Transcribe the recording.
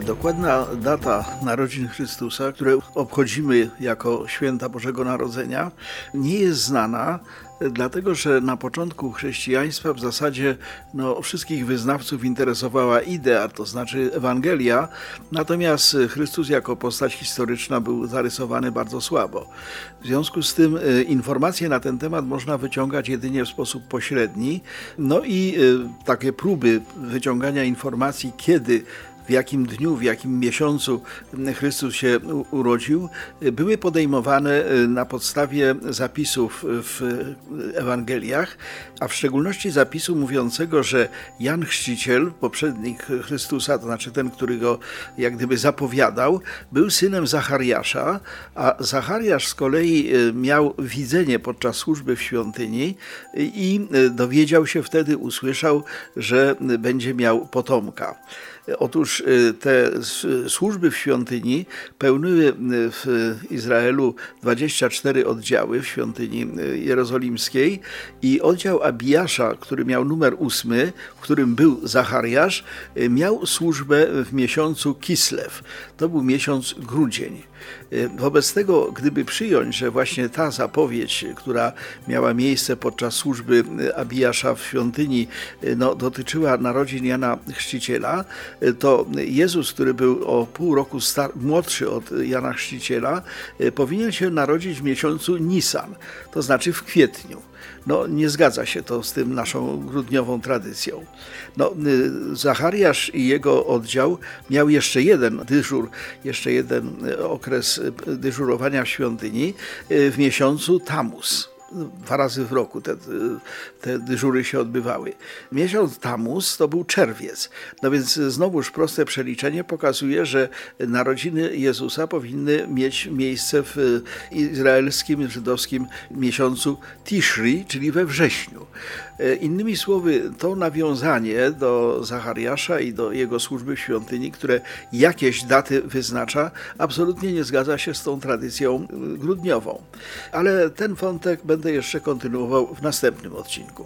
Dokładna data narodzin Chrystusa, które obchodzimy jako święta Bożego Narodzenia, nie jest znana, dlatego że na początku chrześcijaństwa w zasadzie no, wszystkich wyznawców interesowała idea, to znaczy Ewangelia, natomiast Chrystus jako postać historyczna był zarysowany bardzo słabo. W związku z tym e, informacje na ten temat można wyciągać jedynie w sposób pośredni, no i e, takie próby wyciągania informacji, kiedy w jakim dniu, w jakim miesiącu Chrystus się urodził, były podejmowane e, na podstawie zapisów w Ewangeliach, a w szczególności zapisu mówiącego, że Jan Chrzciciel, poprzednik Chrystusa, to znaczy ten, który go jak gdyby zapowiadał, był synem Zachariasza, a Zachariasz z kolei e, miał widzenie podczas służby w świątyni i e, dowiedział się wtedy, usłyszał, że będzie miał potomka. Otóż y, te służby w świątyni pełniły y, w Izraelu 24 oddziały w świątyni y, jerozolimskiej i oddział Abijasza, który miał numer 8, w którym był Zachariasz, miał służbę w miesiącu Kislew. To był miesiąc grudzień. Wobec tego, gdyby przyjąć, że właśnie ta zapowiedź, która miała miejsce podczas służby Abijasza w świątyni, no, dotyczyła narodzin Jana Chrzciciela, to Jezus, który był o pół roku młodszy od Jana Chrzciciela, powinien się narodzić w miesiącu Nisan, to znaczy w kwietniu. No, nie zgadza się to z tym naszą grudniową tradycją. No, Zachariasz i jego oddział miał jeszcze jeden dyżur, jeszcze jeden okres dyżurowania w świątyni w miesiącu Tamus dwa razy w roku te, te dyżury się odbywały. Miesiąc Tamus to był czerwiec. No więc znowuż proste przeliczenie pokazuje, że narodziny Jezusa powinny mieć miejsce w izraelskim, żydowskim miesiącu Tishri, czyli we wrześniu. Innymi słowy, to nawiązanie do Zachariasza i do jego służby w świątyni, które jakieś daty wyznacza, absolutnie nie zgadza się z tą tradycją grudniową. Ale ten wątek będę jeszcze kontynuował w następnym odcinku.